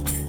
Okay.